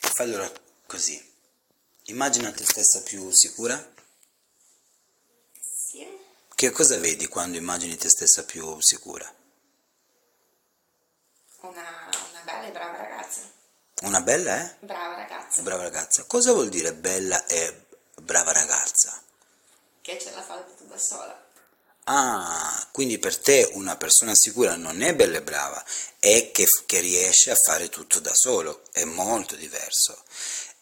Fai allora così. Immagina te stessa più sicura. Sì. Che cosa vedi quando immagini te stessa più sicura? Una, una bella e brava ragazza. Una bella, eh? Brava ragazza. Brava ragazza. Cosa vuol dire bella e brava ragazza? che ce la fa tutto da sola. Ah, quindi per te una persona sicura non è bella e brava, è che, che riesce a fare tutto da solo, è molto diverso.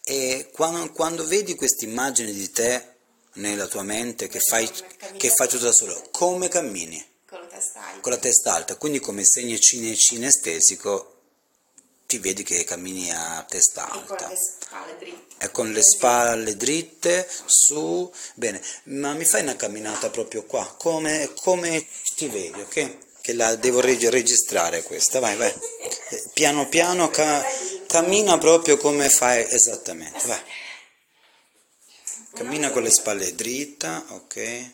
E quando, quando vedi questa immagine di te nella tua mente che fai, che fai tutto da solo, come cammini? Con la testa alta. Con la testa alta, quindi come segno cinestesico ti vedi che cammini a testa con alta. le spalle dritte. e con le spalle dritte su bene. Ma mi fai una camminata proprio qua come, come ti vedi ok? Che la devo reg- registrare questa vai vai. Piano piano ca- cammina proprio come fai esattamente vai. Cammina con le spalle dritte ok?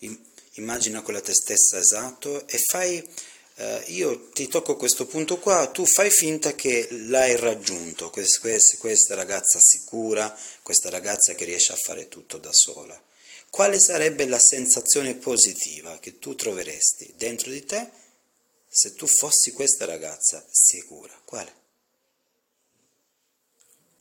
Im- immagina con la te stessa esatto. E fai eh, io ti tocco questo punto qua, tu fai finta che l'hai raggiunto, quest- quest- questa ragazza sicura, questa ragazza che riesce a fare tutto da sola. Quale sarebbe la sensazione positiva che tu troveresti dentro di te se tu fossi questa ragazza sicura? Quale?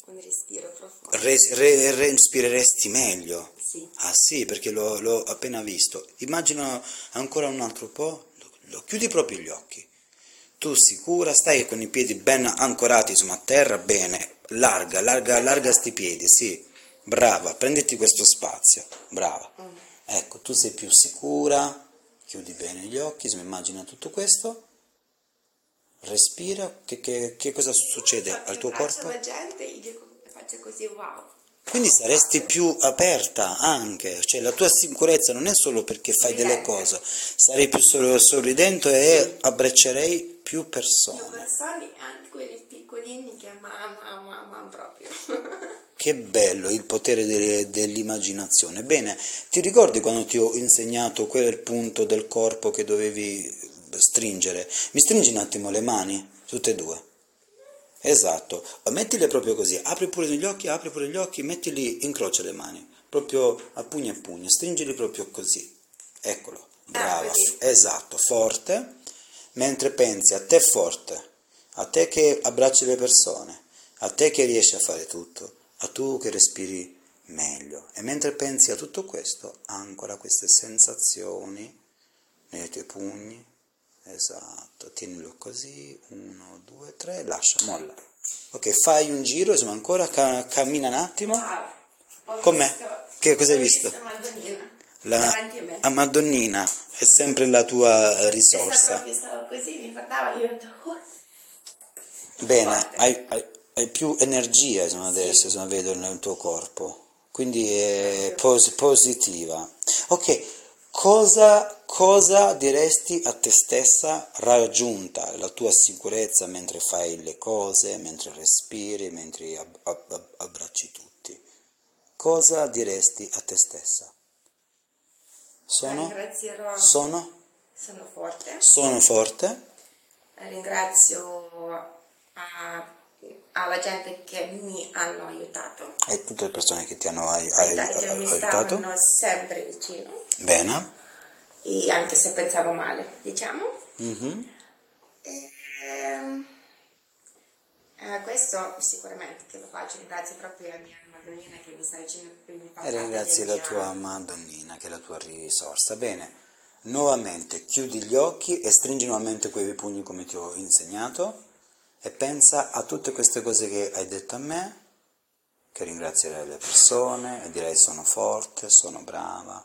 Un respiro profondo. Re- re- respireresti meglio. Sì. Ah sì, perché l'ho, l'ho appena visto. Immagina ancora un altro po', lo, lo chiudi proprio gli occhi. Tu sicura, stai con i piedi ben ancorati su a terra, bene, larga, larga, larga sti piedi, sì. Brava, prenditi questo spazio, brava. Ecco, tu sei più sicura, chiudi bene gli occhi, se immagina tutto questo, respira, che, che- che cosa succede al tuo corpo? la gente dico, faccio così, wow. Quindi saresti più aperta anche, cioè la tua sicurezza non è solo perché fai delle cose, sarei più sor- sorridente e abbraccerei più persone. persone, anche quelli piccolini che mamma proprio. Che bello il potere de- dell'immaginazione. Bene, ti ricordi quando ti ho insegnato quel punto del corpo che dovevi stringere? Mi stringi un attimo le mani, tutte e due. Esatto, mettile proprio così, apri pure gli occhi, apri pure gli occhi, mettili, incrocia le mani, proprio a pugno a pugno, stringili proprio così. Eccolo, brava, esatto, forte, mentre pensi a te forte, a te che abbracci le persone, a te che riesci a fare tutto, a tu che respiri meglio. E mentre pensi a tutto questo, ancora queste sensazioni nei tuoi pugni, esatto, tienilo così, uno, due, tre, lascia, molla. Ok, fai un giro, insomma ancora ca- cammina un attimo. Ho Com'è? visto- Che cosa hai ho visto? Madonnina. La a a Madonnina è sempre la tua Questa risorsa. stavo così, mi guardava, io ho detto, oh, Bene, hai, hai- hai più energia insomma, adesso, insomma, vedo nel tuo corpo, quindi è pos- positiva. Ok, cosa, cosa diresti a te stessa raggiunta la tua sicurezza mentre fai le cose, mentre respiri, mentre ab- ab- ab- abbracci tutti? Cosa diresti a te stessa? Sono? ringrazierò, Sono? sono forte, Sono forte? ringrazio a- alla gente che mi hanno aiutato, E tutte le persone che ti hanno ai- ai- mi aiutato? sempre vicino, Bene. e anche se pensavo male, diciamo. Mhm. E, ehm, eh, questo sicuramente che lo faccio, ringrazio proprio la mia madonnina che mi sta vicino e mi fa E ringrazi la parte tua mio- Madonnina, che è la tua risorsa. Bene, nuovamente chiudi gli occhi e stringi nuovamente quei pugni come ti ho insegnato e pensa a tutte queste cose che hai detto a me, che ringrazierai le persone e direi sono forte, sono brava,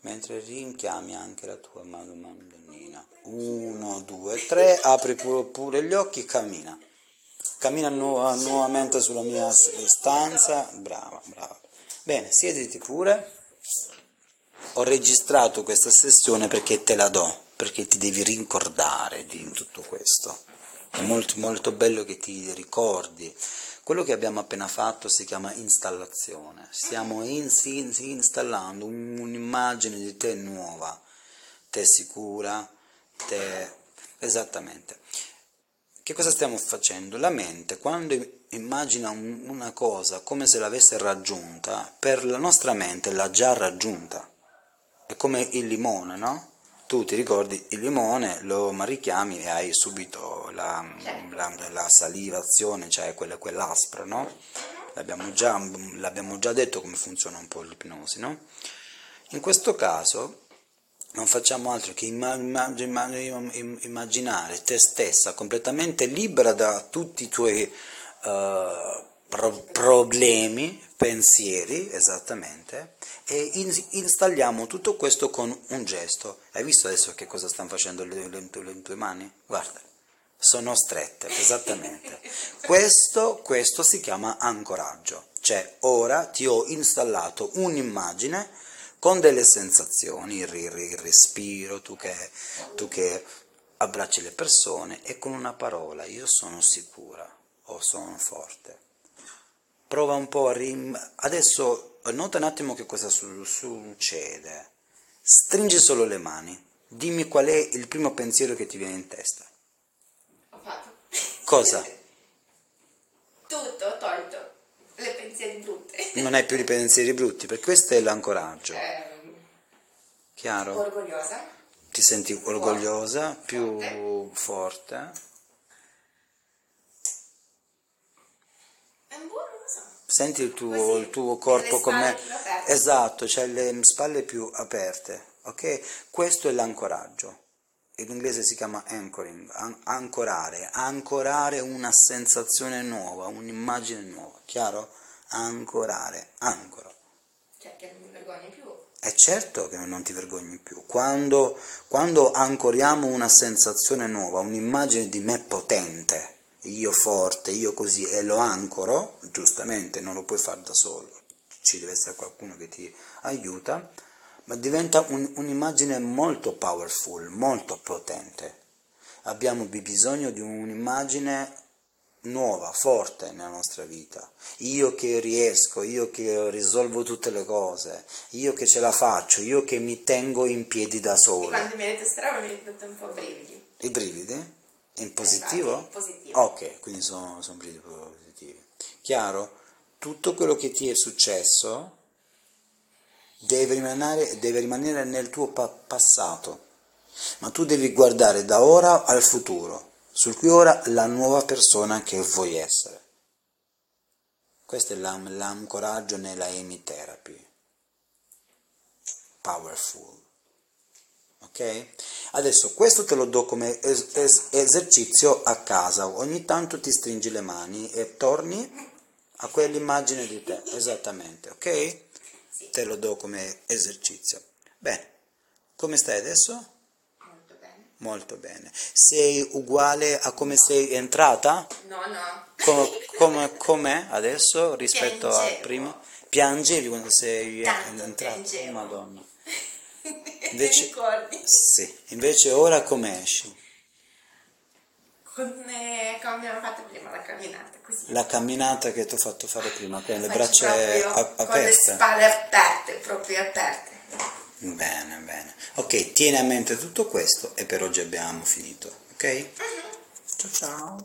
mentre rinchiami anche la tua Madonnina. Uno, due, tre, apri pure, gli occhi e cammina. Cammina nu- nuovamente sulla mia stanza. Brava, brava. Bene, siediti pure. Ho registrato questa sessione perché te la do, perché ti devi ricordare di tutto questo. È molto, molto bello che ti ricordi. Quello che abbiamo appena fatto si chiama installazione. Stiamo in- in- installando un- un'immagine di te nuova, te sicura, te... esattamente. che cosa stiamo facendo? La mente, quando immagina una cosa come se l'avesse raggiunta, per la nostra mente l'ha già raggiunta. È come il limone, no? Tu ti ricordi il limone, lo richiami e hai subito la, la, la salivazione, cioè quella, quell'aspra, no? L'abbiamo già, l'abbiamo già detto come funziona un po' l'ipnosi, no? In questo caso non facciamo altro che immaginare te stessa completamente libera da tutti i tuoi uh, pro- problemi, pensieri, esattamente, e in- installiamo tutto questo con un gesto. Hai visto adesso che cosa stanno facendo le, le, le tue mani? Guarda, sono strette, esattamente. questo, questo si chiama ancoraggio, cioè ora ti ho installato un'immagine con delle sensazioni, il, il respiro, tu che, tu che abbracci le persone e con una parola, io sono sicura o sono forte. Prova un po' a rim... Adesso nota un attimo che cosa su- succede. Stringi solo le mani. Dimmi qual è il primo pensiero che ti viene in testa. Ho fatto. Cosa? Tutto, ho tolto le pensieri brutte. Non hai più i pensieri brutti, perché questo è l'ancoraggio. Eh, Chiaro? orgogliosa. Ti senti orgogliosa, più forte. È un buono. Senti il tuo, Così, il tuo corpo come... Esatto, c'hai le spalle più aperte, ok? Questo è l'ancoraggio. In inglese si chiama anchoring, an- ancorare, ancorare una sensazione nuova, un'immagine nuova, chiaro? Ancorare, ancora. Cioè, che non mi vergogno più. È certo che non ti vergogni più. Quando, quando ancoriamo una sensazione nuova, un'immagine di me potente, io forte, io così, e lo ancoro, giustamente non lo puoi fare da solo, ci deve essere qualcuno che ti aiuta, ma diventa un- un'immagine molto powerful, molto potente. Abbiamo bisogno di un'immagine nuova, forte nella nostra vita. Io che riesco, io che risolvo tutte le cose, io che ce la faccio, io che mi tengo in piedi da E solo. quando mi sta roba mi è venuto un po' brividi. I brividi? In positivo? In positivo. Ok, quindi sono, sono positivi. Chiaro? Tutto quello che ti è successo deve rimanere, deve rimanere nel tuo pa- passato, ma tu devi guardare da ora al futuro, sul cui ora la nuova persona che vuoi essere. Questo è l'am- l'ancoraggio nella emitherapy. Powerful. Ok? Adesso questo te lo do come es- es- esercizio a casa. Ogni tanto ti stringi le mani e torni a quell'immagine di te. Esattamente, ok? Sì, Te lo do come esercizio. Bene. Come stai adesso? molto bene. Molto bene. Sei uguale a come sei entrata? No, no. Co- come, com'è adesso rispetto Piangevo. prima? Piangevi quando sei Tanto entrata? piangevo. Madonna. Invece... ricordi? Sì, invece ora come esci? Come, come abbiamo fatto prima la camminata, così. La camminata che ti ho fatto fare prima, con le braccia a- Con le aperte. spalle aperte, proprio aperte. Bene, bene. Ok, tieni a mente tutto questo e per oggi abbiamo finito, ok? Ciao ciao.